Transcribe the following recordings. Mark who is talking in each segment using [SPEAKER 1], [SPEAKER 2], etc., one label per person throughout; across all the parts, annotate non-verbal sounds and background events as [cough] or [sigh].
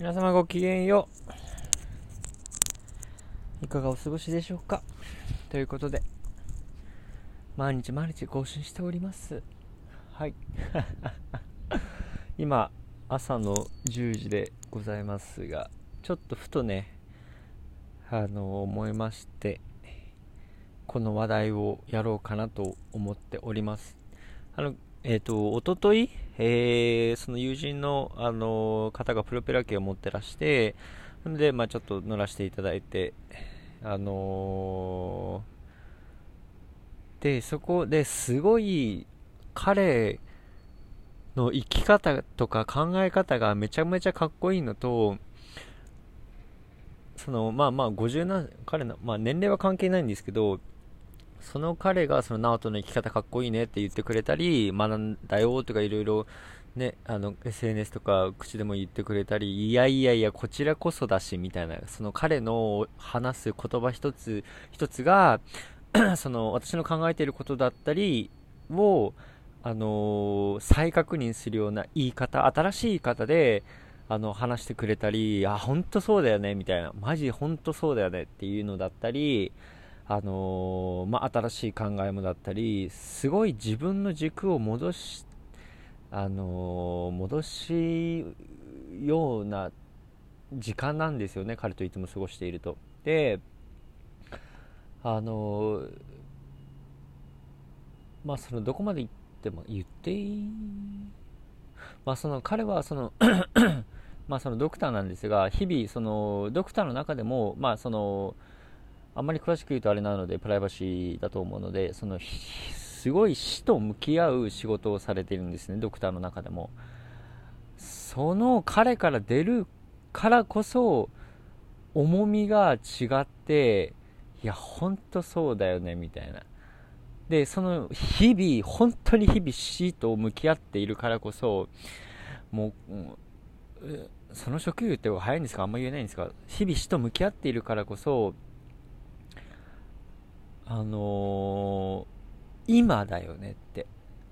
[SPEAKER 1] 皆様ごきげんよう。いかがお過ごしでしょうか？ということで、毎日毎日更新しております。はい。[laughs] 今、朝の10時でございますが、ちょっとふとね、あの、思いまして、この話題をやろうかなと思っております。あの、えっ、ー、と、おととい、えー、その友人の、あの方がプロペラ機を持ってらして、で、まあちょっと乗らせていただいて、あのー、で、そこですごい彼の生き方とか考え方がめちゃめちゃかっこいいのと、その、まあまあ50な、彼の、まあ年齢は関係ないんですけど、その彼がその直人の生き方かっこいいねって言ってくれたり、学んだよとかいろいろね、あの SNS とか口でも言ってくれたり、いやいやいや、こちらこそだしみたいな、その彼の話す言葉一つ一つが、[clears throat] その私の考えていることだったりを、あのー、再確認するような言い方、新しい言い方で、あの、話してくれたり、あ、本当そうだよね、みたいな、マジ本当そうだよねっていうのだったり、あのー、まあ、新しい考えもだったり、すごい自分の軸を戻し、あのー、戻しような時間なんですよね、彼といつも過ごしていると。で、あのー、まあ、その、どこまで行っても、言っていい？まあ、その、彼は、その [coughs] まあ、そのドクターなんですが、日々、その、ドクターの中でも、まあ、その、あんまり詳しく言うとあれなので、プライバシーだと思うので、その、すごい死と向き合う仕事をされているんですね、ドクターの中でも。その彼から出るからこそ、重みが違って、いや、ほんとそうだよね、みたいな。で、その日々、本当に日々死と向き合っているからこそ、もう、その職業って早いんですか？あんま言えないんですか？日々死と向き合っているからこそ、あのー、今だよねって。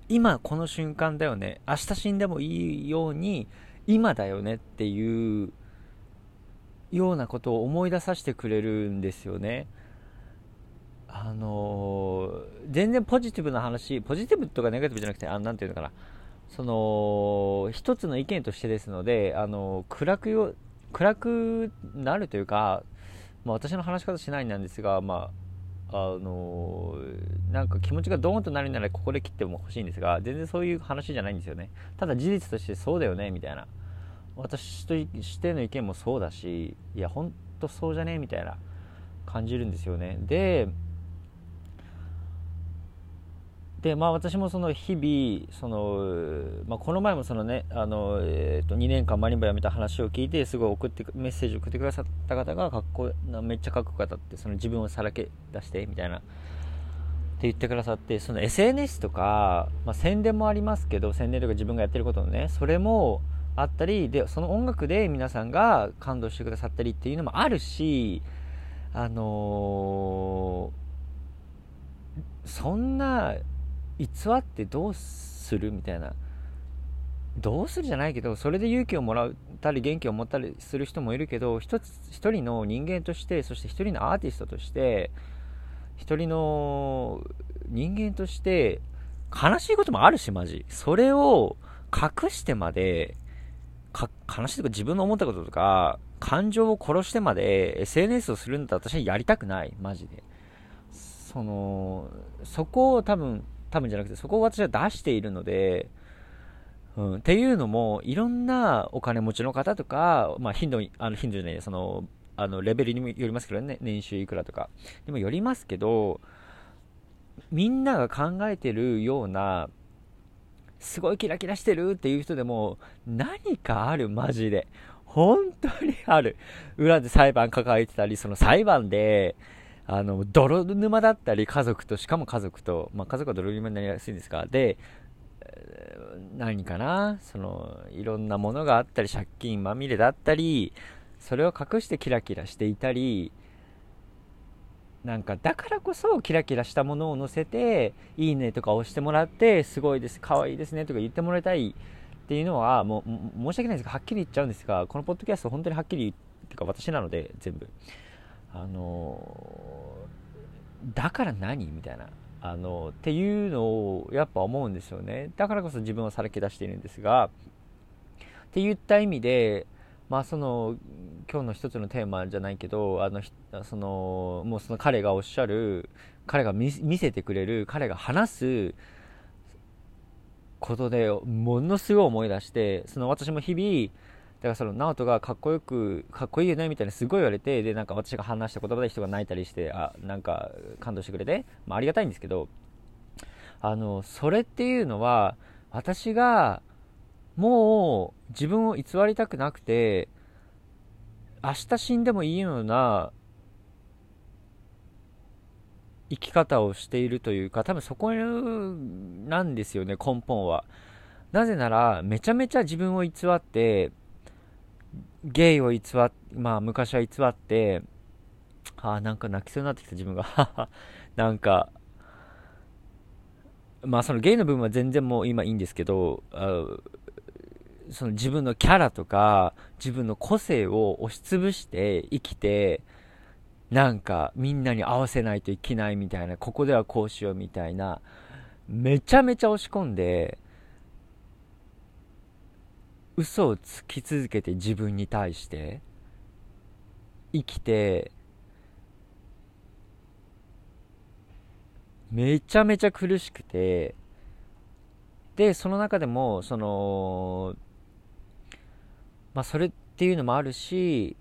[SPEAKER 1] 今この瞬間だよね。明日死んでもいいように、今だよねっていうようなことを思い出させてくれるんですよね。あのー、全然ポジティブな話、ポジティブとかネガティブじゃなくて、あなんていうのかな。その、一つの意見としてですので、あのー、暗くよ、暗くなるというか、まあ、私の話し方しないなんですが、まあ、あの、なんか気持ちがドーンとなるならここで切っても欲しいんですが、全然そういう話じゃないんですよね。ただ事実としてそうだよね、みたいな。私としての意見もそうだし、いや、ほんとそうじゃねみたいな感じるんですよね。で、でまあ、私もその日々その、まあ、この前もその、ねあのえー、と2年間マリンバ辞めた話を聞いてすごい送ってメッセージを送ってくださった方がかっこめっちゃかっこよかったってその自分をさらけ出してみたいな。って言ってくださってその SNS とか、まあ、宣伝もありますけど宣伝とか自分がやってることのねそれもあったりでその音楽で皆さんが感動してくださったりっていうのもあるしあのー、そんな偽ってどうする？みたいなどうする？じゃないけどそれで勇気をもらったり元気を持ったりする人もいるけど一つ一人の人間としてそして一人のアーティストとして一人の人間として悲しいこともあるしマジ。それを隠してまで悲しいとか自分の思ったこととか感情を殺してまで SNS をするんだったら私はやりたくないマジで。そのそこを多分多分じゃなくて、そこを私は出しているので、うん、っていうのも、いろんなお金持ちの方とか、まあ、頻度、あの、頻度じゃない、その、あの、レベルにもよりますけどね、年収いくらとか。でもよりますけど、みんなが考えてるような、すごいキラキラしてるっていう人でも、何かある、マジで。本当にある。裏で裁判抱えてたり、その裁判で、あの、泥沼だったり、家族と、しかも家族と、まあ、家族は泥沼になりやすいんですが、で、何かな、その、いろんなものがあったり、借金まみれだったり、それを隠してキラキラしていたり、なんか、だからこそ、キラキラしたものを載せて、いいねとか押してもらって、すごいです、可愛いですねとか言ってもらいたいっていうのはもう申し訳ないですがはっきり言っちゃうんですがこのポッドキャスト本当にはっきり言っていうか私なので全部。あのだから何？みたいな。あのっていうのをやっぱ思うんですよね。だからこそ自分をさらけ出しているんですが。って言った意味でまあその今日の一つのテーマじゃないけどあのそのもうその彼がおっしゃる彼が見せてくれる彼が話すことでものすごい思い出してその私も日々だからその直人がかっこよくかっこいいよねみたいなすごい言われてでなんか私が話した言葉で人が泣いたりしてあなんか感動してくれて、まあ、ありがたいんですけどあのそれっていうのは私がもう自分を偽りたくなくて明日死んでもいいような生き方をしているというか、多分そこなんですよね、根本は。なぜなら、めちゃめちゃ自分を偽って、ゲイを偽っ、まあ昔は偽って、ああ、なんか泣きそうになってきた自分が、[laughs] なんか、まあそのゲイの部分は全然もう今いいんですけど、その自分のキャラとか、自分の個性を押しつぶして生きて、なんかみんなに合わせないといけないみたいな、ここではこうしようみたいな、めちゃめちゃ押し込んで、嘘をつき続けて自分に対して、生きて、めちゃめちゃ苦しくて、で、その中でも、その、まあ、それっていうのもあるし、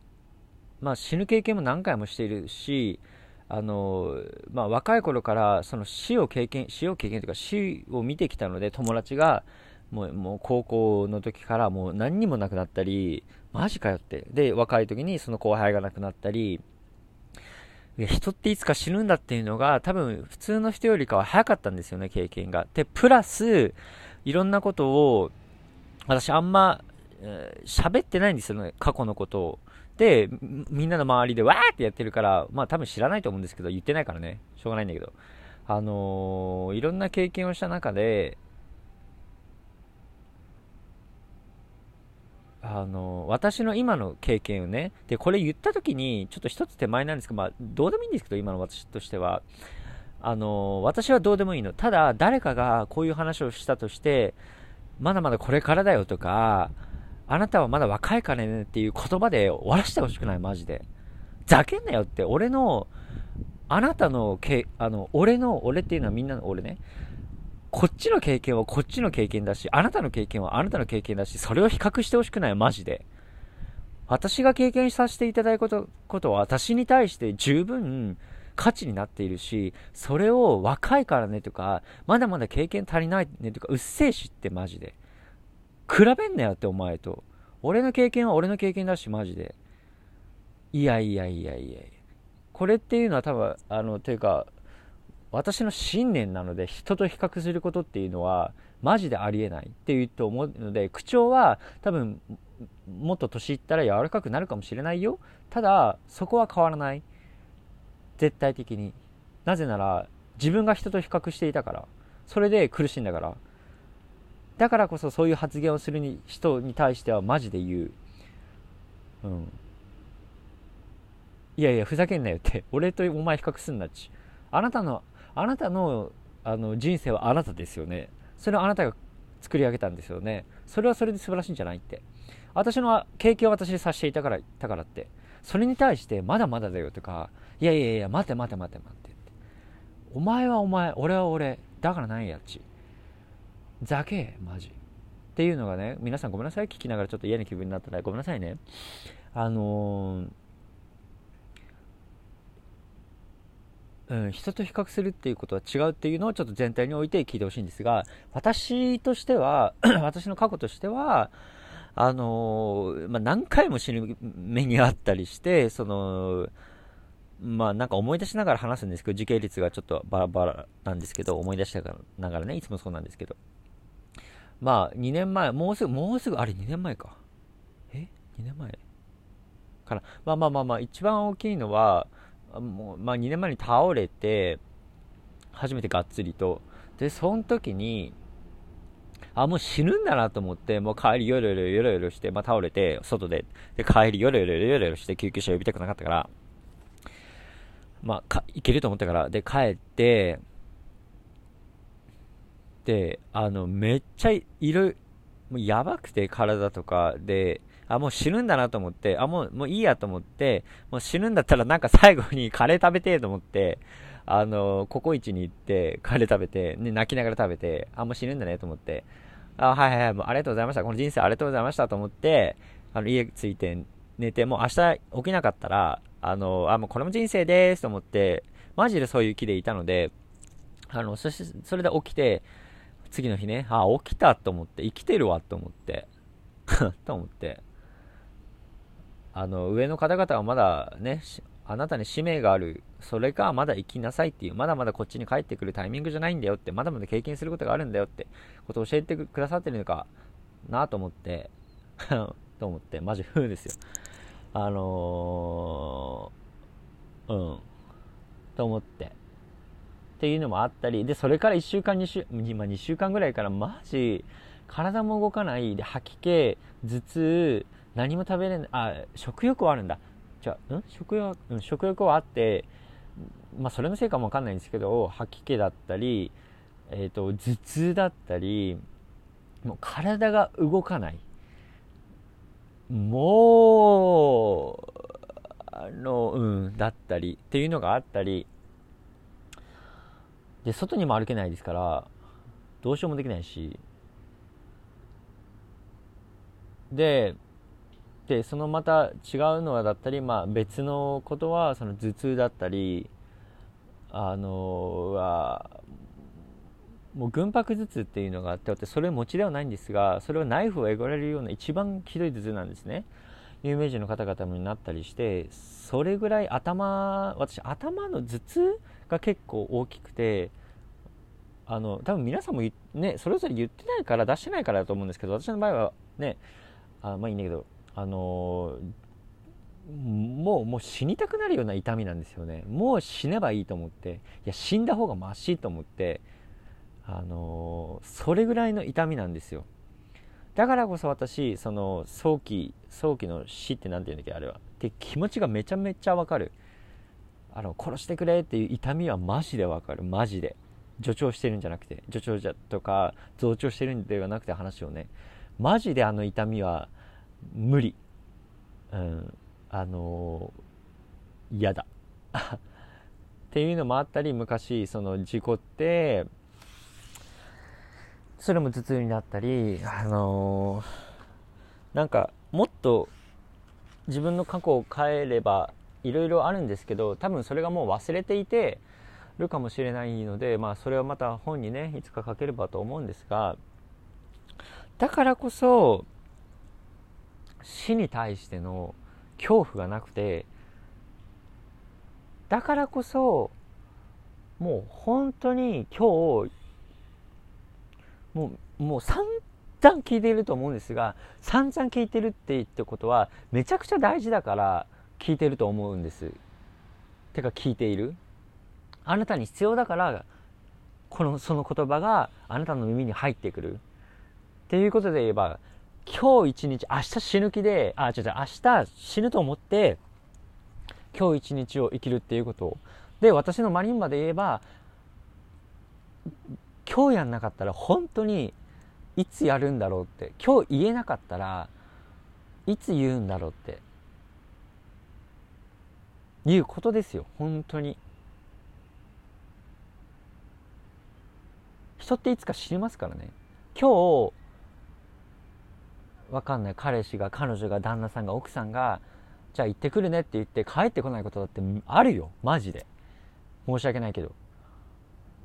[SPEAKER 1] まあ、死ぬ経験も何回もしているし、あのまあ、若い頃からその死を経験死を経験というか死を見てきたので友達がもうもう高校の時からもう何にもなくなったりマジかよって。で若い時にその後輩が亡くなったり人っていつか死ぬんだっていうのが多分普通の人よりかは早かったんですよね経験が。でプラスいろんなことを私あんま喋、ってないんですよね過去のことを。で、みんなの周りでわーってやってるから、まあ多分知らないと思うんですけど、言ってないからね、しょうがないんだけど、あのー、いろんな経験をした中で、あの、私の今の経験をね、で、これ言った時に、ちょっと一つ手前なんですけど、まあ、どうでもいいんですけど、今の私としては、あの、私はどうでもいいの。ただ、誰かがこういう話をしたとして、まだまだこれからだよとか、あなたはまだ若いからねっていう言葉で終わらせてほしくない、マジで。ざけんなよって、俺の、あなたのけ、あの、俺の、俺っていうのはみんなの俺ね、こっちの経験はこっちの経験だし、あなたの経験はあなたの経験だし、それを比較してほしくない、マジで。私が経験させていただいたこと、ことは私に対して十分価値になっているし、それを若いからねとか、まだまだ経験足りないねとか、うっせえしってマジで。比べんなよってお前と。俺の経験は俺の経験だし、マジで。いやいやいやいやこれっていうのは多分、あの、というか、私の信念なので、人と比較することっていうのは、マジでありえないっていうと思うので、口調は多分、もっと年いったら柔らかくなるかもしれないよ。ただ、そこは変わらない。絶対的に。なぜなら、自分が人と比較していたから。それで苦しいんだから。だからこそそういう発言をするに人に対してはマジで言う。うん。いやいや、ふざけんなよって。俺とお前比較すんなっち。あなたの、あなたのあの人生はあなたですよね。それをあなたが作り上げたんですよね。それはそれで素晴らしいんじゃないって。私の経験を私にさせていたから、たからって。それに対して、まだまだだよとか、いやいやいや、待て待て待て待てって。お前はお前、俺は俺、だから何やっち。ざけマジっていうのがね皆さんごめんなさい聞きながらちょっと嫌な気分になったらごめんなさいねあのー、うん、人と比較するっていうことは違うっていうのをちょっと全体に置いて聞いてほしいんですが私としては [clears throat] 私の過去としてはあのー、まあ、何回も死ぬ目にあったりしてそのまあなんか思い出しながら話すんですけど時系列がちょっとバラバラなんですけど思い出しながらねいつもそうなんですけどまあ、2年前、もうすぐ、もうすぐ、あれ2年前か。え ?2 年前？かな。まあまあまあまあ、一番大きいのは、もうまあ2年前に倒れて、初めてがっつりと。で、その時に、あ、もう死ぬんだなと思って、もう帰りよろよろよろよろして、まあ、倒れて、外で、で、帰りよろよろよろよろして救急車呼びたくなかったから、まあ、か、行けると思ったから、で、帰って、で、あの、めっちゃいろいろ、もうやばくて体とかで、あ、もう死ぬんだなと思って、あ、もう、もういいやと思って、もう死ぬんだったらなんか最後にカレー食べてえと思って、あの、ココイチに行って、カレー食べて、ね、泣きながら食べて、あ、もう死ぬんだねと思って、あ、はいはいはい、もうありがとうございました。この人生ありがとうございましたと思って、あの、家着いて寝て、もう明日起きなかったら、あの、あ、もうこれも人生ですと思って、マジでそういう気でいたので、あの、そして、それで起きて、次の日ね、あ、起きたと思って、生きてるわと思って、[laughs] と思って、あの、上の方々はまだね、あなたに使命がある。それか、まだ生きなさいっていう、まだまだこっちに帰ってくるタイミングじゃないんだよって、まだまだ経験することがあるんだよって、ことを教えてくださってるのかなと思って、[laughs] と思って、マジ風ですよ。あのー、うん。と思って。っていうのもあったり、で、それから1週間、2週、今2週間ぐらいからマジ、体も動かない、で、吐き気、頭痛、何も食べれない、あ、食欲はあるんだ。じゃん？食欲、うん、食欲はあって、まあ、それのせいかもわかんないんですけど、吐き気だったり、えっ、ー、と、頭痛だったり、もう体が動かない。もう、あの、うん、だったり、っていうのがあったり、で、外にも歩けないですから、どうしようもできないし、で、でそのまた違うのはだったり、まあ、別のことはその頭痛だったりあのはもう群泊頭痛っていうのがあってそれは餅ではないんですがそれはナイフをえぐられるような一番ひどい頭痛なんですね。有名人の方々になったりしてそれぐらい頭私頭の頭痛が結構大きくてあの多分皆さんもねそれぞれ言ってないから出してないからだと思うんですけど私の場合はねあまあいいんだけどあのもうもう死にたくなるような痛みなんですよね。もう死ねばいいと思っていや死んだ方がマシと思ってあのそれぐらいの痛みなんですよ。だからこそ私その早期早期の死って何て言うんだっけあれは。って気持ちがめちゃめちゃわかる。あの殺してくれっていう痛みはマジでわかる。マジで。助長してるんじゃなくて助長じゃとか増長してるんではなくて話をね。マジであの痛みは無理、うん、あの嫌だ。[laughs] っていうのもあったり昔その事故ってそれも頭痛になったりあのなんかもっと自分の過去を変えればいろいろあるんですけど多分それがもう忘れていてるかもしれないのでまあそれはまた本にねいつか書ければと思うんですがだからこそ死に対しての恐怖がなくてだからこそもう本当に今日もうもう散々聞いていると思うんですが散々聞いてるって言ってことはめちゃくちゃ大事だから聞いてると思うんです。てか聞いている。あなたに必要だからこのその言葉があなたの耳に入ってくる。っていうことで言えば今日一日、明日死ぬ気で、あ、違う違う、明日死ぬと思って、今日一日を生きるっていうことで、私のマリンバで言えば、今日やんなかったら本当にいつやるんだろうって、今日言えなかったらいつ言うんだろうって、いうことですよ、本当に。人っていつか死にますからね。今日、わかんない。彼氏が彼女が旦那さんが奥さんがじゃあ行ってくるねって言って帰ってこないことだってあるよ。マジで。申し訳ないけど。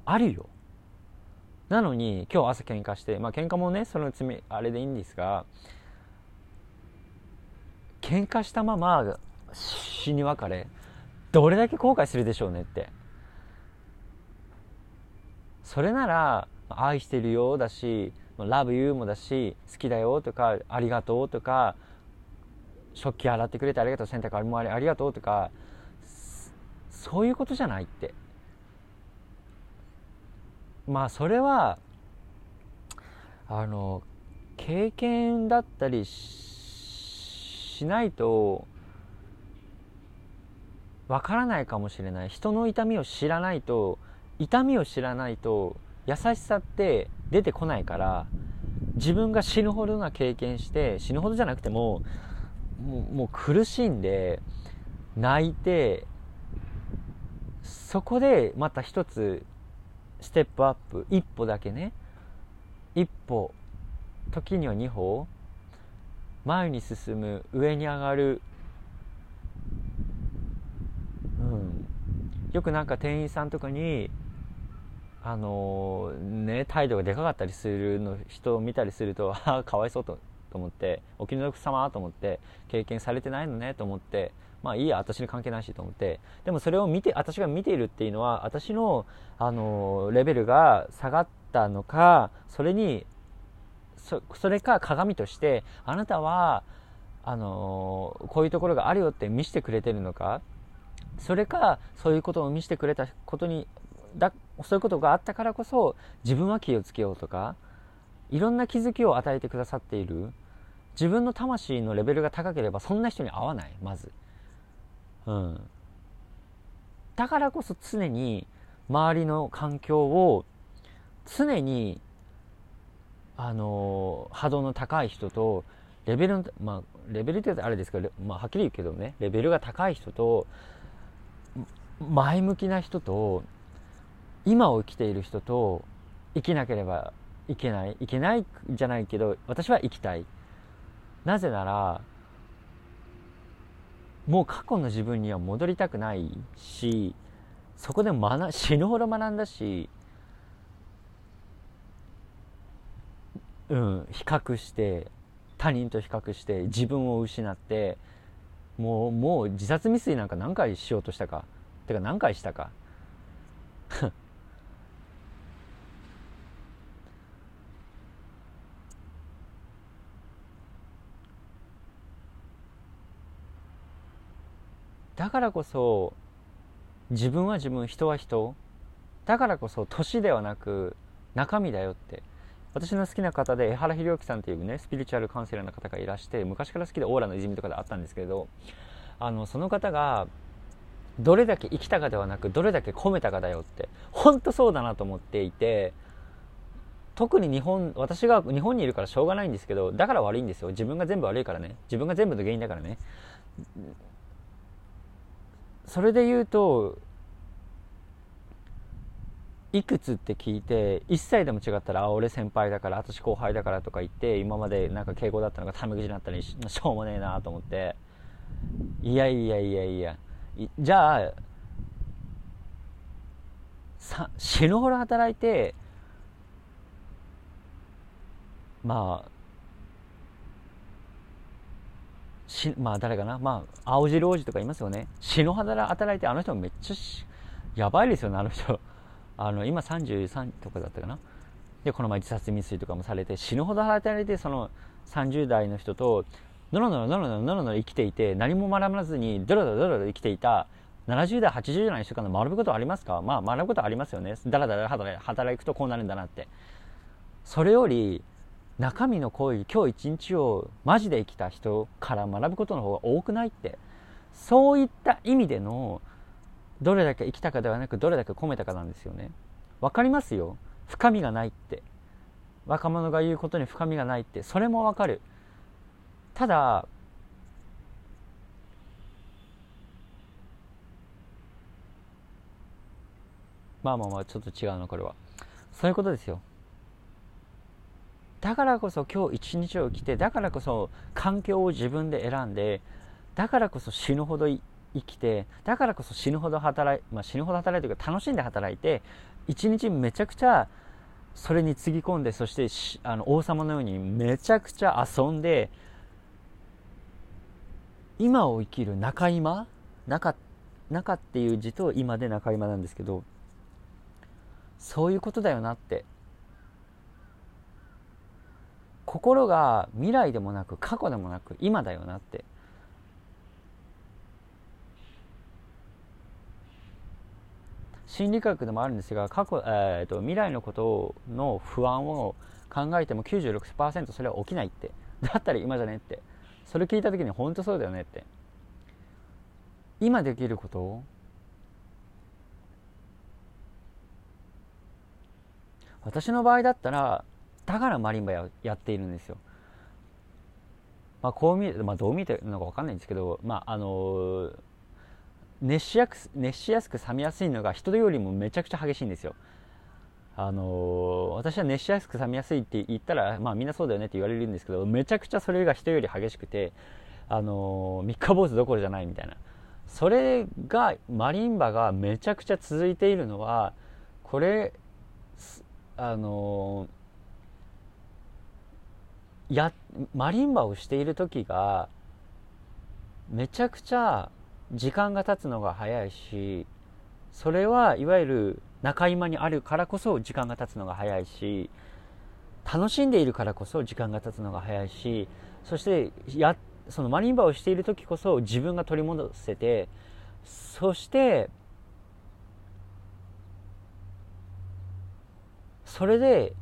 [SPEAKER 1] あるよ。なのに今日朝喧嘩してまあ喧嘩もねその罪あれでいいんですが喧嘩したまま死に別れどれだけ後悔するでしょうねって。それなら愛してるようだしラブユーもだし好きだよとかありがとうとか食器洗ってくれてありがとう洗濯あれもありがとうとかそういうことじゃないって。まあそれはあの経験だったりしないとわからないかもしれない。人の痛みを知らないと痛みを知らないと優しさって出てこないから自分が死ぬほどな経験して死ぬほどじゃなくてももう苦しんで泣いてそこでまた一つステップアップ一歩だけね一歩時には二歩前に進む上に上がる、うん、よくなんか店員さんとかにあのね態度がでかかったりするの人を見たりすると [laughs] ああかわいそうとと思ってお気の毒様と思って経験されてないのねと思ってまあいいや私に関係ないしと思ってでもそれを見て私が見ているっていうのは私のあのレベルが下がったのかそれにそそれか鏡としてあなたはあのこういうところがあるよって見せてくれてるのかそれかそういうことを見せてくれたことにだそういうことがあったからこそ自分は気をつけようとかいろんな気づきを与えてくださっている。自分の魂のレベルが高ければそんな人に会わないまず。うん。だからこそ常に周りの環境を常にあの波動の高い人とレベルまあレベルってあれですけど、まあ、はっきり言うけどねレベルが高い人と前向きな人と今を生きている人と生きなければいけないいけないじゃないけど私は生きたい。なぜならもう過去の自分には戻りたくないしそこで学死ぬほど学んだしうん比較して他人と比較して自分を失ってもうもう自殺未遂なんか何回しようとしたか。てか何回したか。[laughs] だからこそ自分は自分人は人。だからこそ年ではなく中身だよって。私の好きな方で江原弘之さんっていうねスピリチュアルカウンセラーの方がいらして昔から好きでオーラの泉とかであったんですけどあのその方がどれだけ生きたかではなくどれだけ込めたかだよって。本当そうだなと思っていて特に日本私が日本にいるからしょうがないんですけどだから悪いんですよ。自分が全部悪いからね。自分が全部の原因だからね。それで言うといくつって聞いて1歳でも違ったらあ俺先輩だから私後輩だからとか言って今までなんか敬語だったのがタメ口になったりしょうもねえなと思って。いやいやいやいや。じゃあさ死ぬほど働いてまあしまあ誰かな？まあ青汁王子とかいますよね。死ぬほど働いてあの人めっちゃやばいですよねあの人。[laughs] あの今33とかだったかな？でこの前自殺未遂とかもされて死ぬほど働いてその30代の人とのろのろのろのろのろのろ生きていて何も学ばずにドロドロドロドロ生きていた70代80代の人から学ぶことありますか？まあ学ぶことありますよね。だらだら働くとこうなるんだなって。それより中身の行為今日一日をマジで生きた人から学ぶことの方が多くないって。そういった意味でのどれだけ生きたかではなくどれだけ込めたかなんですよね。わかりますよ。深みがないって。若者が言うことに深みがないって。それもわかる。ただまあまあまあちょっと違うのこれは。そういうことですよ。だからこそ今日一日を生きてだからこそ環境を自分で選んでだからこそ死ぬほど生きてだからこそ死ぬほど働い、まあ、死ぬほど働いてるか楽しんで働いて一日めちゃくちゃそれにつぎ込んでそしてあの王様のようにめちゃくちゃ遊んで今を生きる中今中中っていう字と今で中今なんですけどそういうことだよなって心が未来でもなく過去でもなく今だよなって。心理学でもあるんですが過去、えーと、未来のことの不安を考えても96%それは起きないって。だったら今じゃねって。それ聞いた時に本当そうだよねって。今できること私の場合だったらだからマリンバややっているんですよまあこう見えまあどう見えてるのか分かんないんですけどまああのー、熱しやす熱しやすく冷めやすいのが人よりもめちゃくちゃ激しいんですよあのー、私は熱しやすく冷めやすいって言ったら、まあみんなそうだよねって言われるんですけど、めちゃくちゃそれが人より激しくて、あのー、三日坊主どころじゃないみたいな。それが、マリンバがめちゃくちゃ続いているのは、これ、あのー、や、マリンバをしている時が、めちゃくちゃ時間が経つのが早いし、それはいわゆる中今にあるからこそ時間が経つのが早いし楽しんでいるからこそ時間が経つのが早いしそしてやそのマリンバをしている時こそ自分が取り戻せてそしてそれで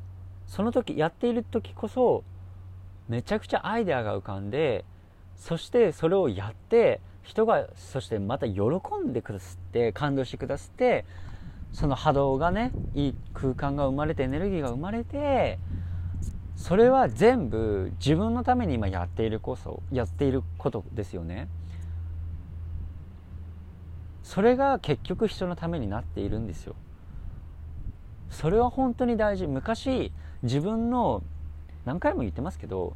[SPEAKER 1] その時やっている時こそめちゃくちゃアイデアが浮かんでそしてそれをやって人がそしてまた喜んでくださって感動してくださってその波動がねいい空間が生まれてエネルギーが生まれてそれは全部自分のために今やっているこそやっていることですよね。それが結局人のためになっているんですよ。それは本当に大事。昔自分の何回も言ってますけど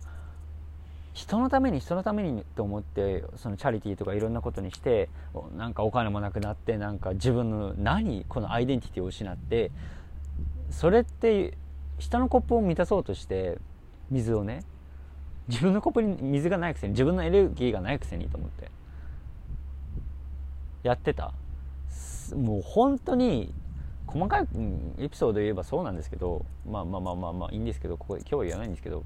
[SPEAKER 1] 人のために人のためにと思ってそのチャリティーとかいろんなことにしてなんかお金もなくなってなんか自分の何このアイデンティティを失ってそれって下のコップを満たそうとして水をね自分のコップに水がないくせに自分のエネルギーがないくせにと思ってやってた。もう本当に細かいエピソードで言えばそうなんですけどまあまあまあまあまあいいんですけどここ今日は言わないんですけど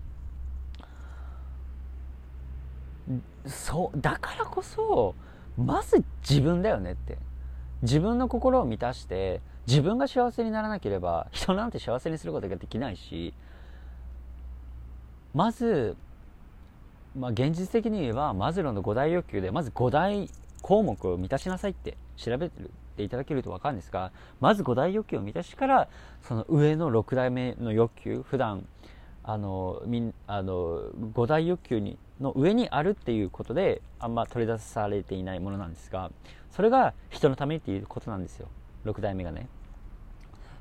[SPEAKER 1] そうだからこそまず自分だよねって。自分の心を満たして自分が幸せにならなければ人なんて幸せにすることができないしまず、まあ、現実的に言えばマズローの5大欲求でまず5大項目を満たしなさいって調べてる。いただけると分かるんですがまず5大欲求を満たしてからその上の6代目の欲求普段あのみんあの5大欲求にの上にあるっていうことであんま取り出されていないものなんですがそれが人のためにっていうことなんですよ。6代目がね。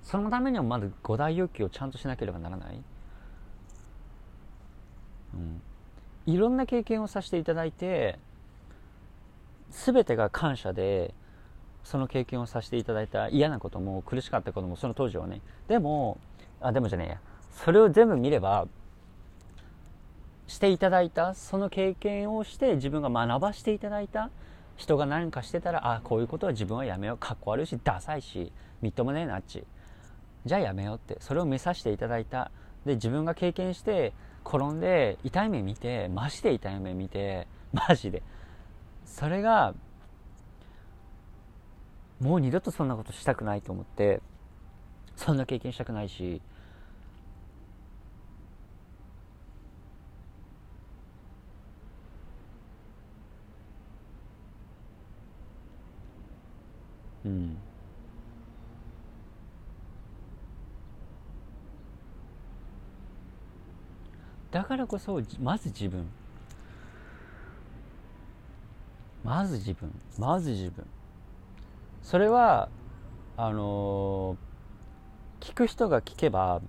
[SPEAKER 1] そのためにはまず5大欲求をちゃんとしなければならない、うん、いろんな経験をさせていただいて全てが感謝でその経験をさせていただいた嫌なことも苦しかったこともその当時はね。でもあでもじゃねえや。それを全部見ればしていただいたその経験をして自分が学ばしていただいた。人が何かしてたらあこういうことは自分はやめよう。かっこ悪いしダサいしみっともねえなっち。じゃあやめようって。それを見させていただいた。で自分が経験して転んで痛い目見てマジで痛い目見てマジで。それがもう二度とそんなことしたくないと思ってそんな経験したくないしうん、だからこそまず自分。まず自分。まず自分。それはあの、聞く人が聞けば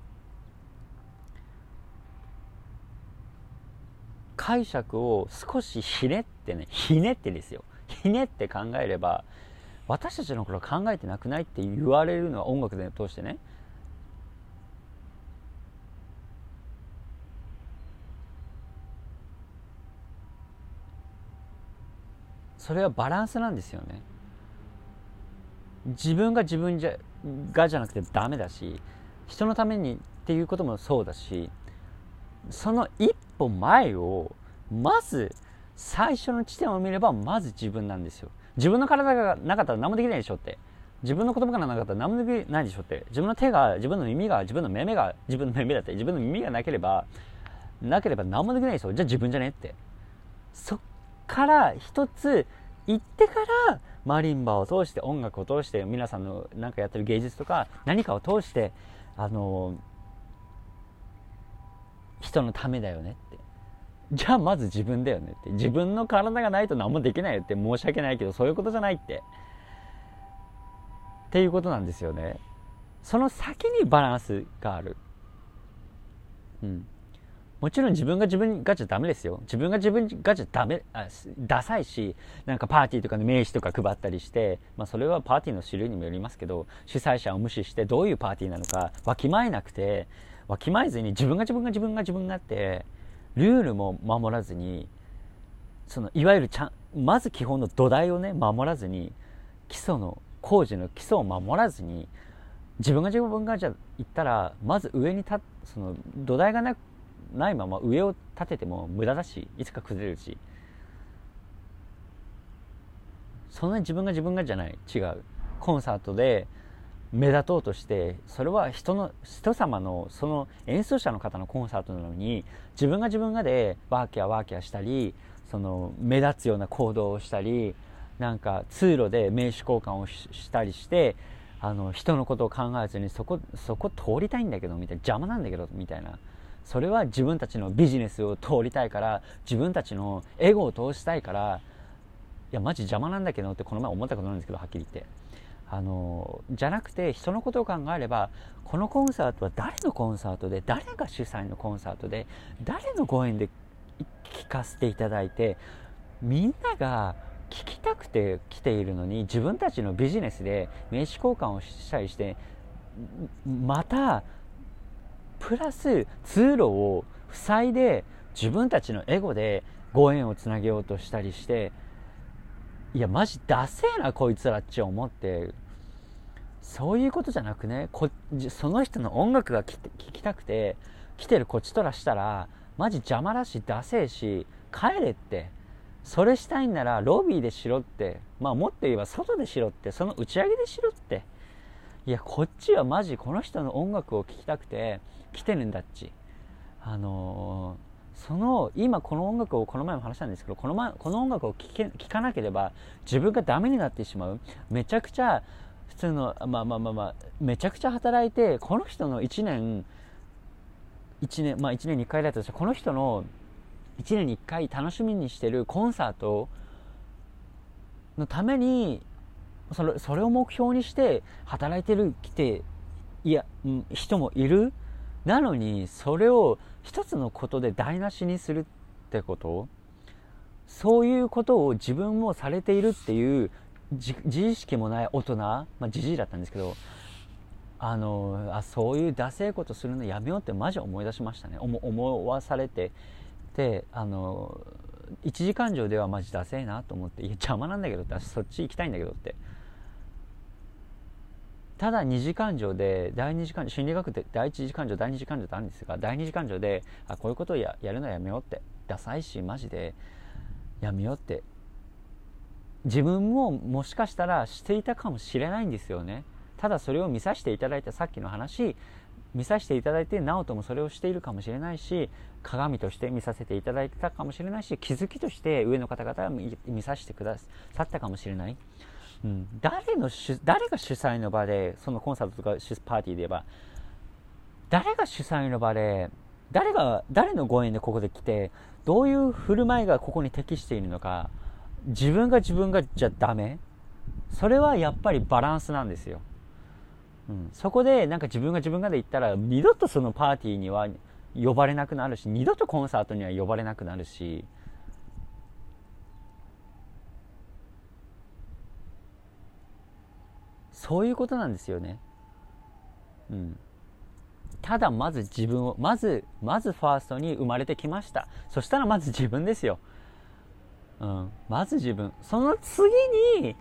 [SPEAKER 1] 解釈を少しひねってねひねってですよ。ひねって考えれば私たちの頃考えてなくないって言われるのは音楽で通してね。それはバランスなんですよね。自分が自分じゃがじゃなくてダメだし人のためにっていうこともそうだしその一歩前をまず最初の地点を見ればまず自分なんですよ。自分の体がなかったら何もできないでしょって。自分の言葉がなかったら何もできないでしょって。自分の手が自分の耳が自分の目が自分の目だって自分の耳がなければなければ何もできないでしょ。じゃあ自分じゃねって。そっから一つ行ってからマリンバを通して音楽を通して皆さんのなんかやってる芸術とか何かを通してあの人のためだよねって。じゃあまず自分だよねって。自分の体がないと何もできないよって。申し訳ないけどそういうことじゃないって。っていうことなんですよね。その先にバランスがある。うん。もちろん自分が自分がじゃダメですよ。自分が自分がじゃダメ、あダサいし、なんかパーティーとかの名刺とか配ったりして、まあそれはパーティーの種類にもよりますけど、主催者を無視してどういうパーティーなのかわきまえなくて、わきまえずに自分が自分が自分が自分がって、ルールも守らずに、そのいわゆるちゃん、まず基本の土台をね、守らずに、基礎の、工事の基礎を守らずに、自分が自分がじゃ言ったら、まず上に立その土台がなくないまま上を立てても無駄だしいつか崩れるし。そんなに自分が自分がじゃない。違う。コンサートで目立とうとしてそれは人の人様のその演奏者の方のコンサートなのに自分が自分がでワーキャーワーキャーしたりその目立つような行動をしたりなんか通路で名刺交換をしたりしてあの人のことを考えずにそこそこ通りたいんだけどみたいな。邪魔なんだけどみたいな。それは自分たちのビジネスを通りたいから自分たちのエゴを通したいからいやマジ邪魔なんだけどってこの前思ったことなんですけどはっきり言って。あのじゃなくて人のことを考えればこのコンサートは誰のコンサートで誰が主催のコンサートで誰のご縁で聞かせていただいてみんなが聞きたくて来ているのに自分たちのビジネスで名刺交換をしたりしてまたプラス通路を塞いで自分たちのエゴでご縁をつなげようとしたりしていやマジダセえなこいつらっち思ってそういうことじゃなくねこその人の音楽が聴きたくて来てるこっちとらしたらマジ邪魔だしダセえし帰れって。それしたいんならロビーでしろって。まあもっと言えば外でしろって。その打ち上げでしろって。いやこっちはマジこの人の音楽を聴きたくて来てるんだっち。あのー、その今この音楽をこの前も話したんですけどこの,、ま、この音楽を聴かなければ自分がダメになってしまう。めちゃくちゃ普通のまあまあまあまあめちゃくちゃ働いてこの人の1年1年まあ1年に1回だとしてこの人の1年に1回楽しみにしてるコンサートのためにそれそれを目標にして働いてる来ていや人もいる。なのにそれを一つのことで台無しにするってこと？そういうことを自分もされているっていう自意識もない大人まあじじいだったんですけどあのあそういうダセいことするのやめようってマジ思い出しましたね。思わされて。であの一時間上ではマジダセいなと思っていや邪魔なんだけどってそっち行きたいんだけどって。ただ二次感情で第二次感心理学って第一次感情第二次感情ってあるんですが第二次感情であこういうことをややるのはやめようってダサいしマジでやめようって自分ももしかしたらしていたかもしれないんですよね。ただそれを見させていただいたさっきの話見させていただいて直人もそれをしているかもしれないし鏡として見させていただいたかもしれないし気づきとして上の方々は見させてくださったかもしれない。うん、誰の誰が主催の場でそのコンサートとかパーティーで言えば誰が主催の場で誰が誰のご縁でここで来てどういう振る舞いがここに適しているのか自分が自分がじゃダメ？それはやっぱりバランスなんですよ、うん、そこでなんか自分が自分がで言ったら二度とそのパーティーには呼ばれなくなるし二度とコンサートには呼ばれなくなるしそういうことなんですよね。うん。ただまず自分を、まず、まずファーストに生まれてきました。そしたらまず自分ですよ。うん。まず自分。その次に、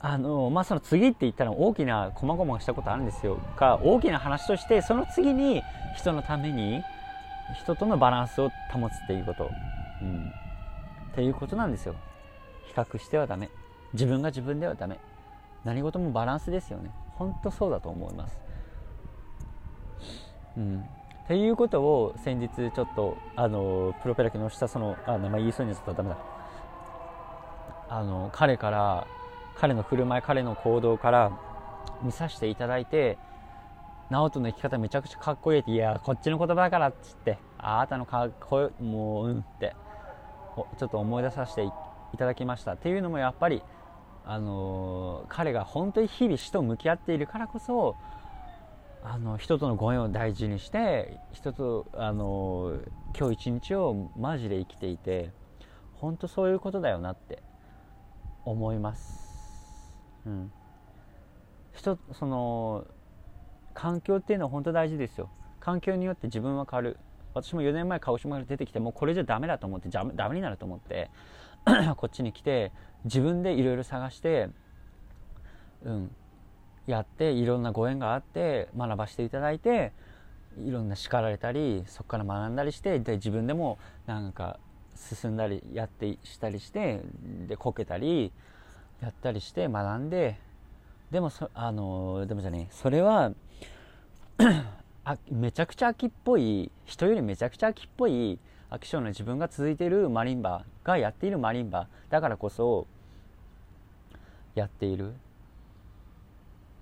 [SPEAKER 1] あの、まあ、その次って言ったら大きな、細々したことあるんですよ。が、大きな話として、その次に人のために、人とのバランスを保つっていうこと。うん。っていうことなんですよ。比較してはダメ。自分が自分ではダメ。何事もバランスですよね。本当そうだと思います。うん。っていうことを先日ちょっとあのプロペラ機の下そのあ名前言いそうになった。らダメだ。あの彼から彼の振る舞い彼の行動から見させていただいて直人の生き方めちゃくちゃかっこいいっていやこっちの言葉だからっつってあなたのかっこいいもううんってちょっと思い出させていただきました。っていうのもやっぱりあの彼が本当に日々死と向き合っているからこそあの人とのご縁を大事にして人とあの今日一日をマジで生きていて本当そういうことだよなって思います。うん、人その環境っていうのは本当大事ですよ。環境によって自分は変わる。私も4年前鹿児島から出てきてもうこれじゃダメだと思ってダメになると思って [clears throat] こっちに来て自分でいろいろ探してうんやっていろんなご縁があって学ばせていただいていろんな叱られたりそこから学んだりしてで自分でもなんか進んだりやってしたりしてでこけたりやったりして学んででもそあのでもじゃねそれは [clears throat] あめちゃくちゃ秋っぽい人よりめちゃくちゃ秋っぽい飽き性の自分が続いているマリンバがやっているマリンバだからこそやっている、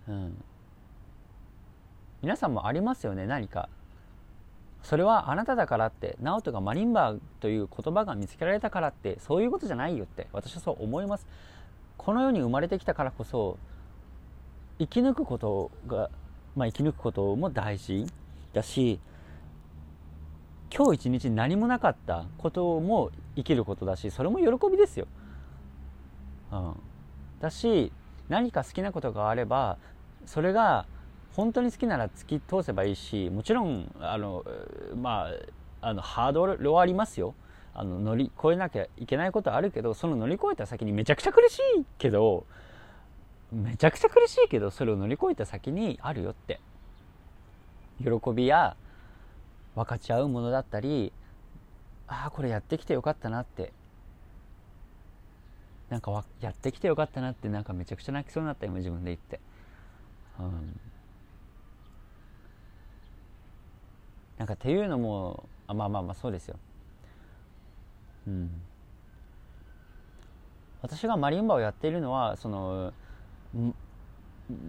[SPEAKER 1] うん、皆さんもありますよね何か。それはあなただからって直人がマリンバという言葉が見つけられたからってそういうことじゃないよって私はそう思います。この世に生まれてきたからこそ生き抜くことが、まあ、生き抜くことも大事だし今日一日何もなかったことも生きることだしそれも喜びですよ、うん、だし何か好きなことがあればそれが本当に好きなら突き通せばいいしもちろんあのまああのハードルはありますよ。あの乗り越えなきゃいけないことあるけどその乗り越えた先にめちゃくちゃ苦しいけどめちゃくちゃ苦しいけどそれを乗り越えた先にあるよって。喜びや分かち合うものだったりああこれやってきてよかったなって。なんかやってきてよかったなってなんかめちゃくちゃ泣きそうになった今自分で言って、うん、なんかっていうのもあまあまあまあそうですよ。うん。私がマリンバをやっているのはその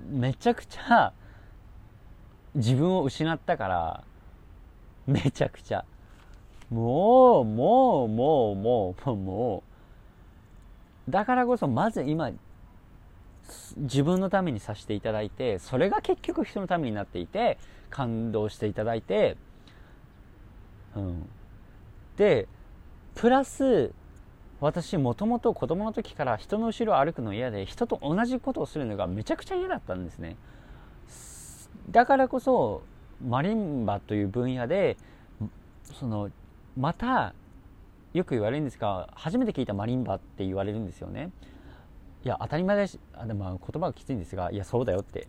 [SPEAKER 1] めちゃくちゃ自分を失ったから [laughs] めちゃくちゃ。もう、もう、もう、もう、もう。だからこそ、まず今、自分のためにさせていただいて、それが結局人のためになっていて、感動していただいて、うん。で、プラス、私もともと子供の時から人の後ろを歩くの嫌で人と同じことをするのがめちゃくちゃ嫌だったんですねだからこそマリンバという分野でそのまたよく言われるんですが初めて聞いたマリンバって言われるんですよね。いや当たり前だしあでも言葉がきついんですがいやそうだよって。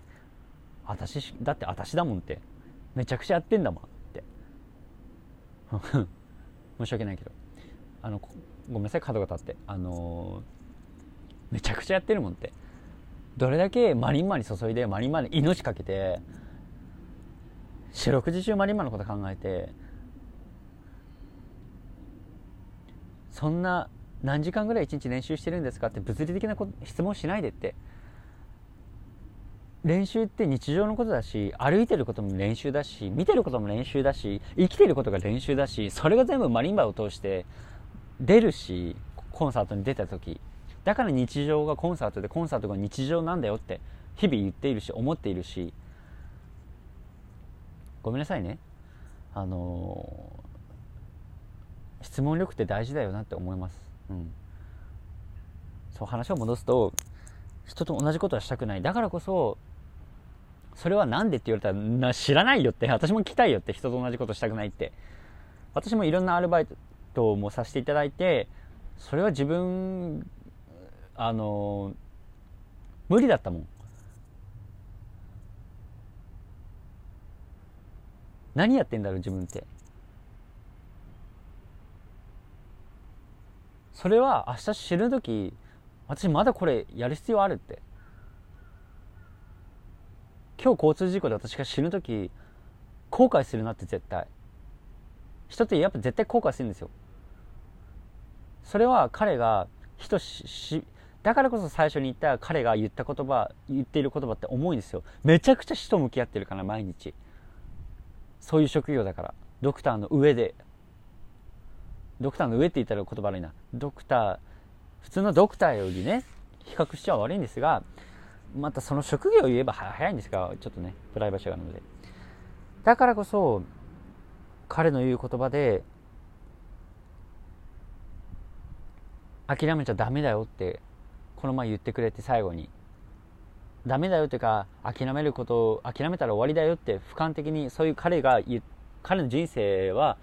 [SPEAKER 1] 私だって私だもんって。めちゃくちゃやってんだもんって。[laughs] 申し訳ないけど。あのごめんなさい角が立って。あのー、めちゃくちゃやってるもんって。どれだけマリンマに注いでマリンマに命かけて四六時中マリンマのこと考えてそんな何時間ぐらい一日練習してるんですかって物理的なこ質問しないでって。練習って日常のことだし歩いてることも練習だし見てることも練習だし生きてることが練習だしそれが全部マリンバを通して出るしコンサートに出た時。だから日常がコンサートでコンサートが日常なんだよって日々言っているし思っているしごめんなさいね。あのー、質問力って大事だよなって思います、うん、そう話を戻すと人と同じことはしたくない。だからこそそれは何でって言われたらな知らないよって私も聞きたいよって人と同じことしたくないって。私もいろんなアルバイトもさせていただいてそれは自分あの無理だったもん。何やってんだろう自分って。それは明日死ぬ時私まだこれやる必要あるって。今日交通事故で私が死ぬ時後悔するなって絶対。人ってやっぱ絶対後悔するんですよ。それは彼が人しだからこそ最初に言った彼が言った言葉言っている言葉って重いんですよ。めちゃくちゃ死と向き合ってるから毎日。そういう職業だから。ドクターの上で。ドクターの上って言ったら言葉悪いな。ドクター普通のドクターよりね比較しちゃ悪いんですがまたその職業を言えば早いんですがちょっとねプライバシーがあるので。だからこそ彼の言う言葉で諦めちゃダメだよってこの前言ってくれて最後にダメだよというか諦めることを諦めたら終わりだよって俯瞰的にそういう彼が彼の人生は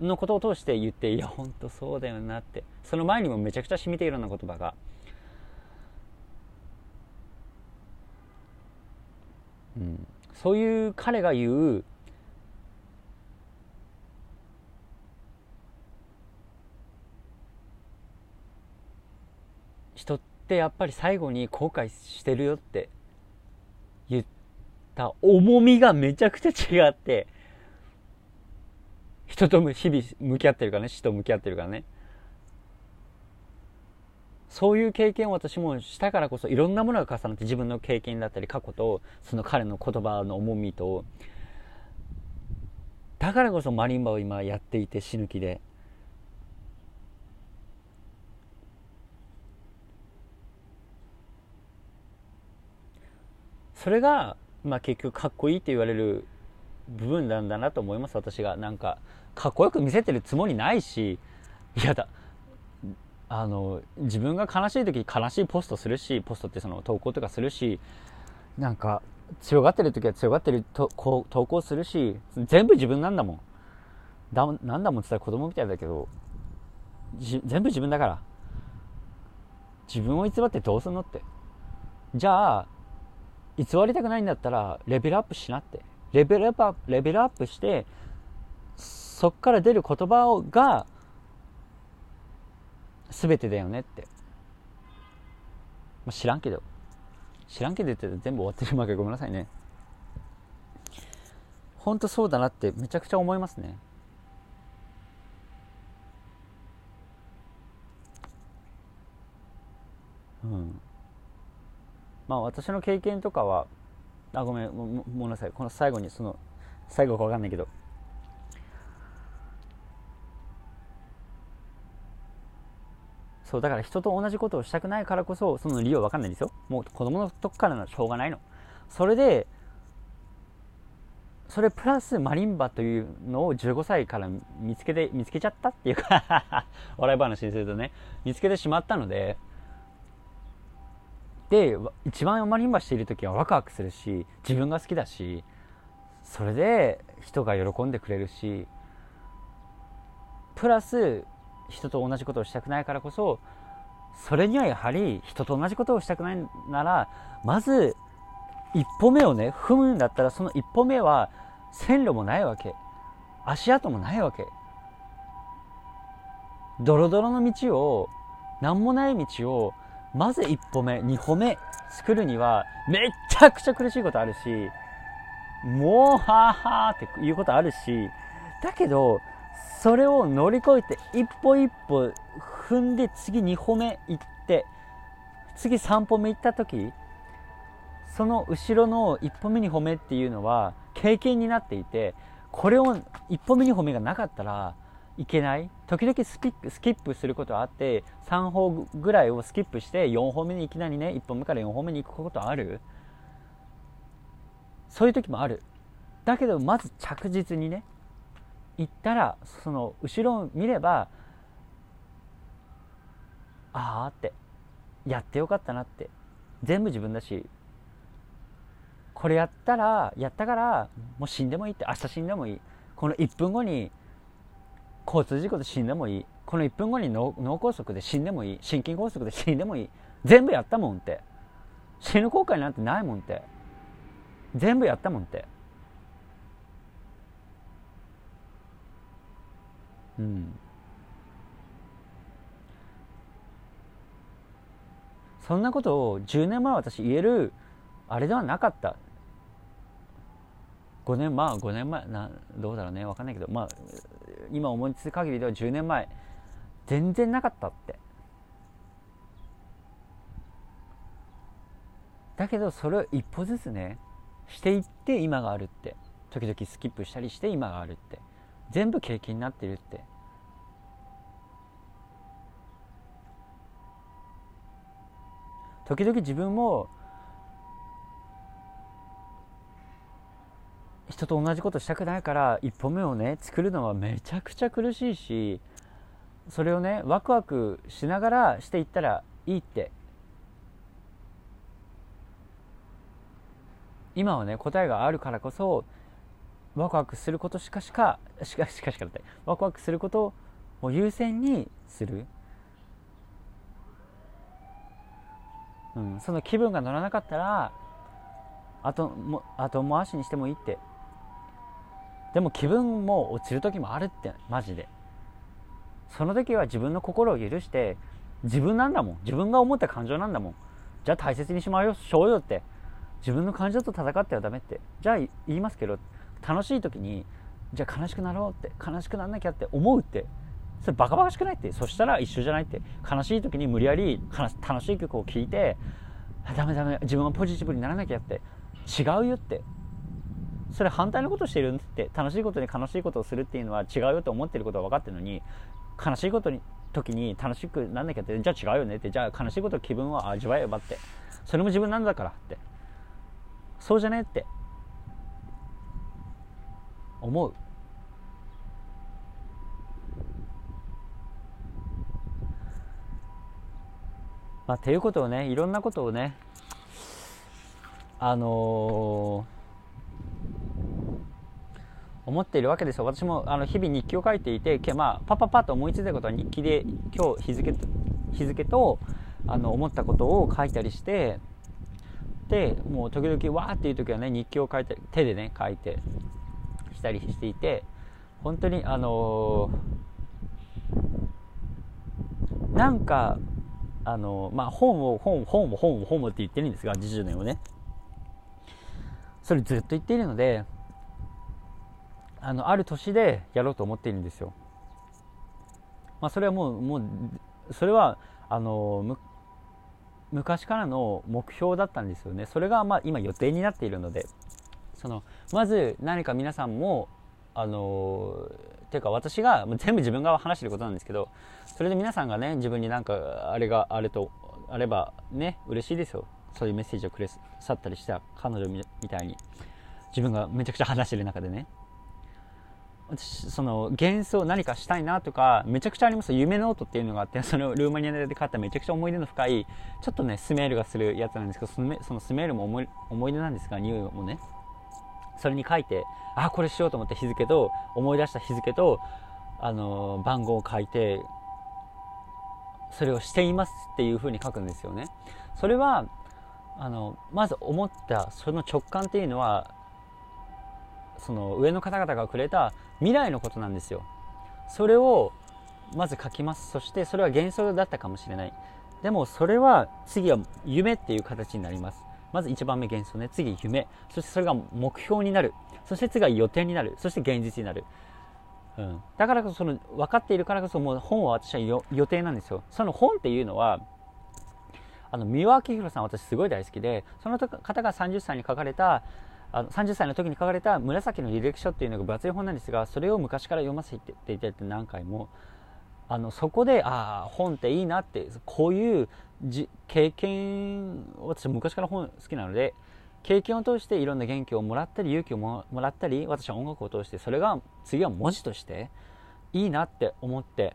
[SPEAKER 1] のことを通して言っていや本当そうだよなって。その前にもめちゃくちゃ染みているような言葉が。うん、そういう彼が言う人ってやっぱり最後に後悔してるよって言った重みがめちゃくちゃ違って人と日々向き合ってるからね死と向き合ってるからね。そういう経験を私もしたからこそいろんなものが重なって自分の経験だったり過去とその彼の言葉の重みとだからこそマリンバを今やっていて死ぬ気でそれが、まあ、結局かっこいいって言われる部分なんだなと思います私が。なんかかっこよく見せてるつもりないしいやだあの自分が悲しい時に悲しいポストするしポストってその投稿とかするしなんか強がってる時は強がってるとこう投稿するし全部自分なんだもん。だなんだもんって言ったら子供みたいだけど全部自分だから。自分を偽ってどうすんのって。じゃあ偽りたくないんだったらレベルアップしなって。レベルアップレベルアップしてそっから出る言葉をが全てだよねって、まあ、知らんけど。知らんけど言って全部終わってるわけ。ごめんなさいね。ほんとそうだなってめちゃくちゃ思いますね。うん。まあ私の経験とかはあごめんごめんなさい。この最後にその最後か分かんないけど。そうだから人と同じことをしたくないからこそその理由は分かんないんですよ。もう子供のとこからならしょうがないの。それでそれプラスマリンバというのを15歳から見つけて見つけちゃったっていうか笑い話にするとね見つけてしまったのでで一番マリンバしている時はワクワクするし自分が好きだしそれで人が喜んでくれるしプラス人と同じことをしたくないからこそそれにはやはり人と同じことをしたくないならまず一歩目をね踏むんだったらその一歩目は線路もないわけ。足跡もないわけ。ドロドロの道を何もない道をまず一歩目二歩目作るにはめっちゃくちゃ苦しいことあるしもうはーはーっていうことあるしだけどそれを乗り越えて一歩一歩踏んで次2歩目行って次3歩目行った時その後ろの1歩目2歩目っていうのは経験になっていてこれを1歩目2歩目がなかったらいけない？時々スピスキップすることはあって3歩ぐらいをスキップして4歩目にいきなりね1歩目から4歩目に行くことある？そういう時もある。だけどまず着実にね行ったらその後ろを見ればああってやってよかったなって全部自分だしこれやったらやったからもう死んでもいいって明日死んでもいい。この1分後に交通事故で死んでもいい。この1分後に脳梗塞で死んでもいい。心筋梗塞で死んでもいい。全部やったもんって。死ぬ後悔なんてないもんって。全部やったもんって。うん、そんなことを10年前私言えるあれではなかった。5年まあ5年前などうだろうね。分かんないけどまあ今思いつく限りでは10年前。全然なかったって。だけどそれを一歩ずつねしていって今があるって。時々スキップしたりして今があるって。全部経験になってるって。時々自分も人と同じことしたくないから一歩目をね作るのはめちゃくちゃ苦しいしそれをねワクワクしながらしていったらいいって。今はね答えがあるからこそワクワクすることしかしかしかしかしかってワクワクすることを優先にする、うん、その気分が乗らなかったら後も後回しにしてもいいって。でも気分も落ちる時もあるってマジで。その時は自分の心を許して自分なんだもん。自分が思った感情なんだもん。じゃあ大切にしましょうよって。自分の感情と戦ってはダメって。じゃあ言いますけど楽しい時にじゃあ悲しくなろうって。悲しくなんなきゃって思うって。それバカバカしくないって。そしたら一緒じゃないって。悲しい時に無理やり楽しい曲を聴いてダメダメ。自分はポジティブにならなきゃって。違うよって。それ反対のことしてるんって楽しいことに悲しいことをするっていうのは違うよと思ってることは分かってるのに悲しいことに時に楽しくなんなきゃってじゃあ違うよねってじゃあ悲しいこと気分は味わえばって。それも自分なんだからって。そうじゃねって。思う。まあ、ていうことをねいろんなことをねあのー、思っているわけですよ。私もあの日々日記を書いていて、まあ、パパパと思いついたことは日記で今日日付日付とあの思ったことを書いたりしてでもう時々わーっていう時はね日記を書いて手でね書いてしたりしていて本当にあのー、なんかあのー、まあ本を本を本を本を本をって言ってるんですが20年をね。それずっと言っているのであのある年でやろうと思っているんですよ。まあそれはもうもうそれはあの、昔からの目標だったんですよね。それがまあ今予定になっているので。そのまず何か皆さんもあのていうか私が全部自分が話してることなんですけどそれで皆さんがね自分になんかあれがあるとあればね嬉しいですよ。そういうメッセージをくれさったりした彼女みたいに。自分がめちゃくちゃ話してる中でね。その幻想何かしたいなとかめちゃくちゃあります。夢ノートっていうのがあって [laughs] そのルーマニアで買っためちゃくちゃ思い出の深いちょっとね smell がするやつなんですけどその smell も思い思い出なんですが匂いもね。それに書いてあこれしようと思って日付と思い出した日付とあの番号を書いてそれをしていますっていうふうに書くんですよね。それはあのまず思ったその直感っていうのはその上の方々がくれた未来のことなんですよ。それをまず書きます。そしてそれは幻想だったかもしれない。でもそれは次は夢っていう形になります。まず1番目幻想ね。次夢。そしてそれが目標になる。そして次は予定になる。そして現実になる、うん、だからこそその分かっているからこそもう本は私は予定なんですよ。その本っていうのはあの三輪明宏さん私すごい大好きでその方が30歳に書かれたあの30歳の時に書かれた紫の履歴書っていうのが分厚い本なんですがそれを昔から読ませていただいて何回も。あのそこでああ本っていいなってこういうじ経験私昔から本好きなので経験を通していろんな元気をもらったり勇気をもらったり私は音楽を通してそれが次は文字としていいなって思って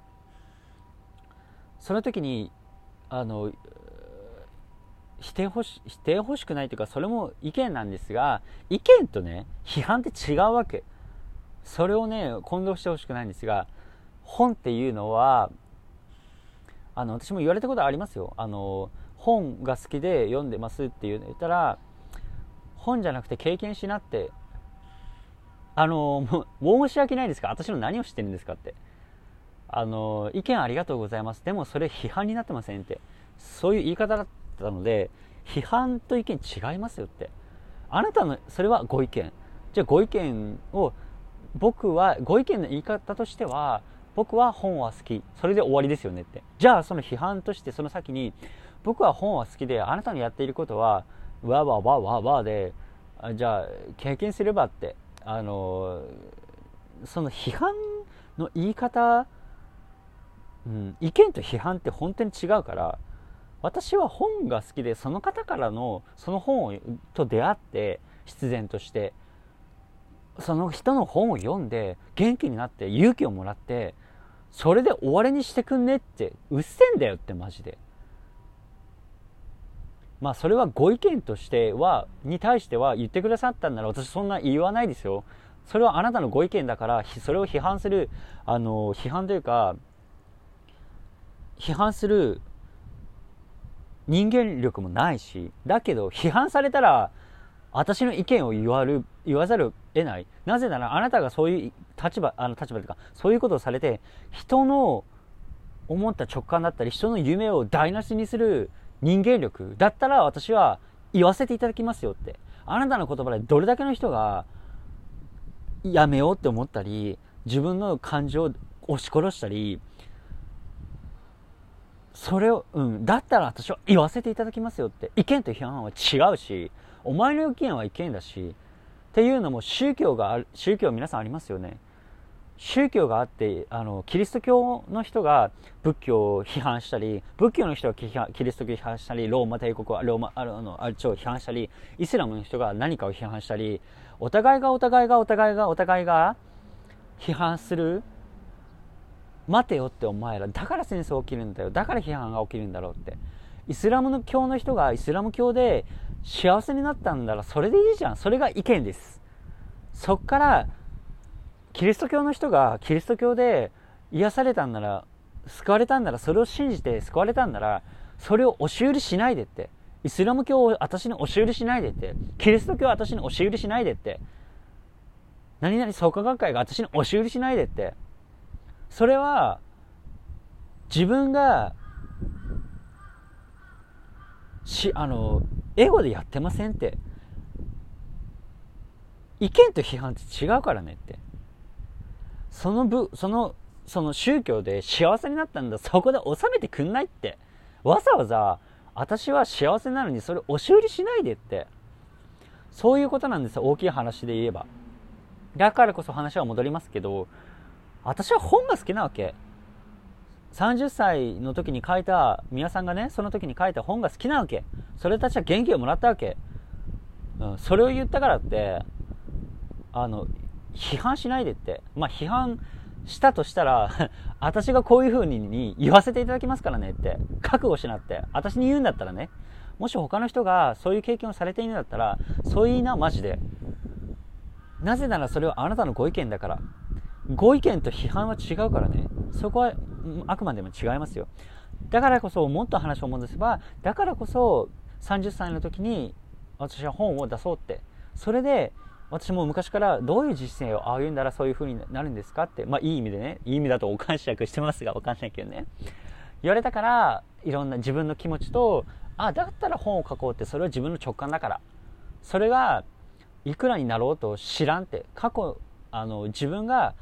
[SPEAKER 1] その時にあの否定欲し否定欲しくないというかそれも意見なんですが意見とね批判って違うわけ。それをね混同してほしくないんですが本っていうのはあの私も言われたことありますよ。あの本が好きで読んでますって言ったら本じゃなくて経験しなってあのもう申し訳ないですか？私の何を知ってるんですかって。あの意見ありがとうございます。でもそれ批判になってませんって。そういう言い方だったので批判と意見違いますよって。あなたのそれはご意見。じゃあご意見を僕はご意見の言い方としては僕は本は好き。それで終わりですよねって。じゃあその批判としてその先に僕は本は好きであなたのやっていることはわわわわわでじゃあ経験すればってあのその批判の言い方、うん、意見と批判って本当に違うから私は本が好きでその方からのその本と出会って必然としてその人の本を読んで元気になって勇気をもらってそれで終わりにしてくんねってうっせんだよってマジで。まあそれはご意見としてはに対しては言ってくださったんなら私そんな言わないですよ。それはあなたのご意見だからそれを批判するあの批判というか批判する人間力もないし、だけど批判されたら、私の意見を言わる、言わざるを得ない。なぜなら、あなたがそういう立場、あの立場というか、そういうことをされて、人の思った直感だったり、人の夢を台無しにする人間力だったら、私は言わせていただきますよって。あなたの言葉でどれだけの人が、やめようって思ったり、自分の感情を押し殺したり、それを、うん、だったら私は言わせていただきますよって。意見と批判は違うし、お前の意見は意見だし、っていうのも宗教がある、宗教皆さんありますよね。宗教があって、あの、キリスト教の人が仏教を批判したり、仏教の人がキリスト教を批判したり、ローマ帝国は、ローマ、あの、あを批判したり、イスラムの人が何かを批判したり、お互いがお互いがお互いがお互いが批判する待てよってお前ら。だから戦争起きるんだよ。だから批判が起きるんだろうって。イスラムの教の人がイスラム教で幸せになったんだらそれでいいじゃん。それが意見です。そっからキリスト教の人がキリスト教で癒されたんなら救われたんならそれを信じて救われたんならそれを押し売りしないでって。イスラム教を私に押し売りしないでって。キリスト教を私に押し売りしないでって。何々創価学会が私に押し売りしないでって。それは自分がしあのエゴでやってませんって。意見と批判って違うからねって。その部そのその宗教で幸せになったんだそこで収めてくんないって。わざわざ私は幸せなのにそれ押し売りしないでって。そういうことなんですよ大きい話で言えば。だからこそ話は戻りますけど私は本が好きなわけ。30歳の時に書いた、宮さんがね、その時に書いた本が好きなわけ。それたちは元気をもらったわけ。うん、それを言ったからって、あの、批判しないでって。まあ、批判したとしたら [laughs] 私がこういう風に言わせていただきますからねって。覚悟しなって。私に言うんだったらね。もし他の人がそういう経験をされているんだったら、そういいな、マジで。なぜならそれはあなたのご意見だから。ご意見と批判は違うからね。そこはあくまでも違いますよ。だからこそ、もっと話を戻せば、だからこそ30歳の時に私は本を出そうって。それで、私も昔からどういう実践を歩んだらそういう風になるんですかって、まあいい意味でね、いい意味だとお感謝してますがわかんないけどね。言われたから、いろんな自分の気持ちと、あ、だったら本を書こうって、それは自分の直感だから。それが、いくらになろうと知らんって、過去、あの、自分が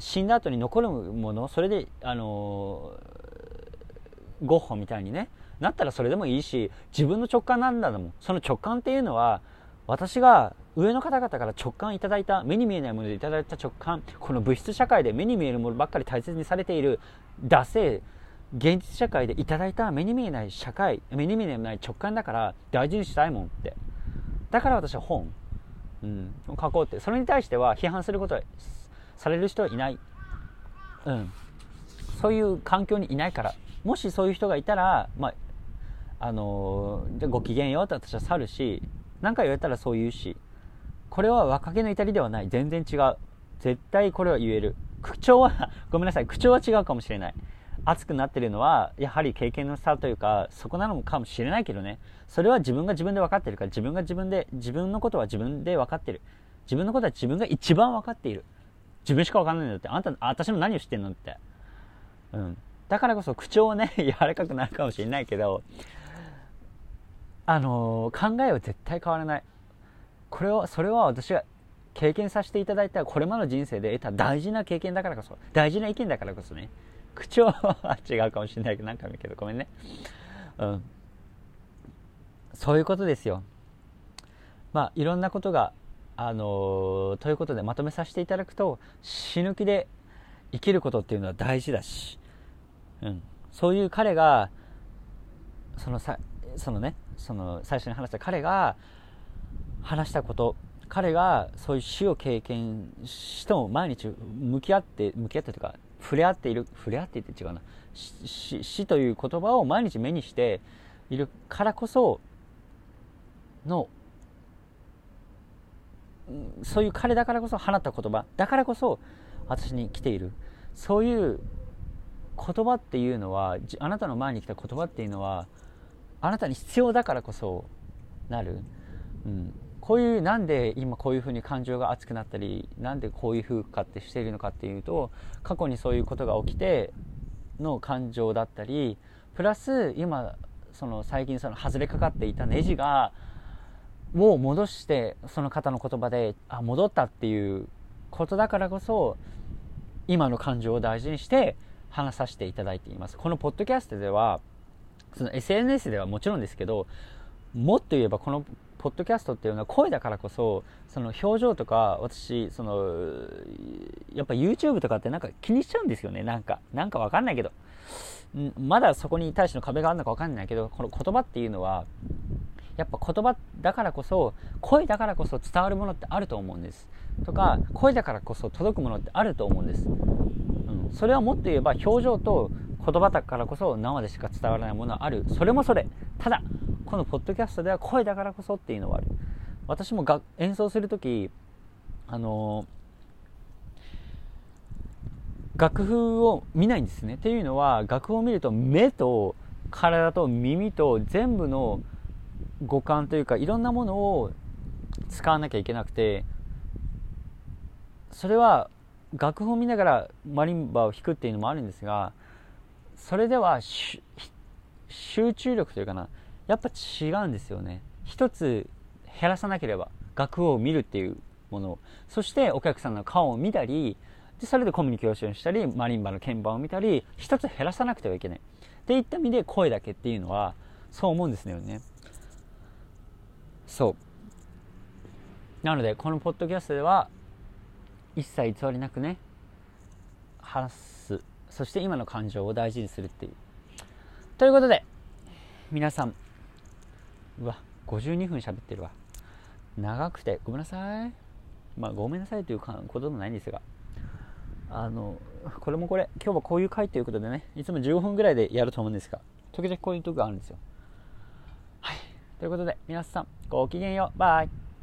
[SPEAKER 1] 死んだ後に残るものそれであのゴッホみたいにねなったらそれでもいいし自分の直感なんだもん。その直感っていうのは私が上の方々から直感いただいた目に見えないものでいただいた直感この物質社会で目に見えるものばっかり大切にされている惰性現実社会でいただいた目に見えない社会目に見えない直感だから大事にしたいもんって。だから私は本、うん、書こうって。それに対しては批判することはされる人はいない。うん。そういう環境にいないから。もしそういう人がいたら、まあ、あのー、じゃご機嫌よって私は去るし、何か言われたらそう言うし、これは若気の至りではない。全然違う。絶対これは言える。口調は、[laughs] ごめんなさい。口調は違うかもしれない。熱くなってるのは、やはり経験の差というか、そこなのかもしれないけどね。それは自分が自分で分かってるから、自分が自分で、自分のことは自分で分かってる。自分のことは自分が一番分かっている。自分しかわかんないんだって。あんた、私の何を知ってんのって。うん。だからこそ口調ね、[laughs] 柔らかくなるかもしれないけど、あのー、考えは絶対変わらない。これは、それは私が経験させていただいたこれまでの人生で得た大事な経験だからこそ大事な意見だからこそね口調は違うかもしれないけど何回も言うけどごめんねうんそういうことですよまあいろんなことがあのー、ということでまとめさせていただくと死ぬ気で生きることっていうのは大事だし、うん、そういう彼がそのさそのねその最初に話した彼が話したこと彼がそういう死を経験しても毎日向き合って向き合ってというか触れ合っている触れ合っていて違うな。死死という言葉を毎日目にしているからこそのそういう彼だからこそ放った言葉だからこそ私に来ている。そういう言葉っていうのはあなたの前に来た言葉っていうのはあなたに必要だからこそなる、うん、こういうなんで今こういうふうに感情が熱くなったりなんでこういうふうかってしているのかっていうと過去にそういうことが起きての感情だったりプラス今その最近その外れかかっていたネジがを戻してその方の言葉であ戻ったっていうことだからこそ今の感情を大事にして話させていただいています。このポッドキャストではその SNS ではもちろんですけどもっと言えばこのポッドキャストっていうのは声だからこそその表情とか私そのやっぱ YouTube とかってなんか気にしちゃうんですよね。なんかなんかわかんないけど。まだそこに対しての壁があるのかわかんないけどこの言葉っていうのはやっぱ言葉だからこそ声だからこそ伝わるものってあると思うんです。とか声だからこそ届くものってあると思うんです、うん、それはもっと言えば表情と言葉だからこそ生でしか伝わらないものはある。それもそれ。ただこのポッドキャストでは声だからこそっていうのはある。私もが演奏する時あの楽譜を見ないんですね。っていうのは楽譜を見ると目と体と耳と全部の五感というかいろんなものを使わなきゃいけなくてそれは楽譜を見ながらマリンバを弾くっていうのもあるんですがそれでは集中力というかなやっぱ違うんですよね。一つ減らさなければ楽譜を見るっていうものを。そしてお客さんの顔を見たりでそれでコミュニケーションしたりマリンバの鍵盤を見たり一つ減らさなくてはいけない。っていった意味で声だけっていうのはそう思うんですよね。そう。なのでこのポッドキャストでは一切偽りなくね話す。そして今の感情を大事にするっていう。ということで皆さんうわ52分喋ってるわ。長くてごめんなさい。まあごめんなさいということでもないんですが。あのこれもこれ今日はこういう回ということでねいつも15分ぐらいでやると思うんですが時々こういう時があるんですよ。ということで皆さんごきげんよう。バイ。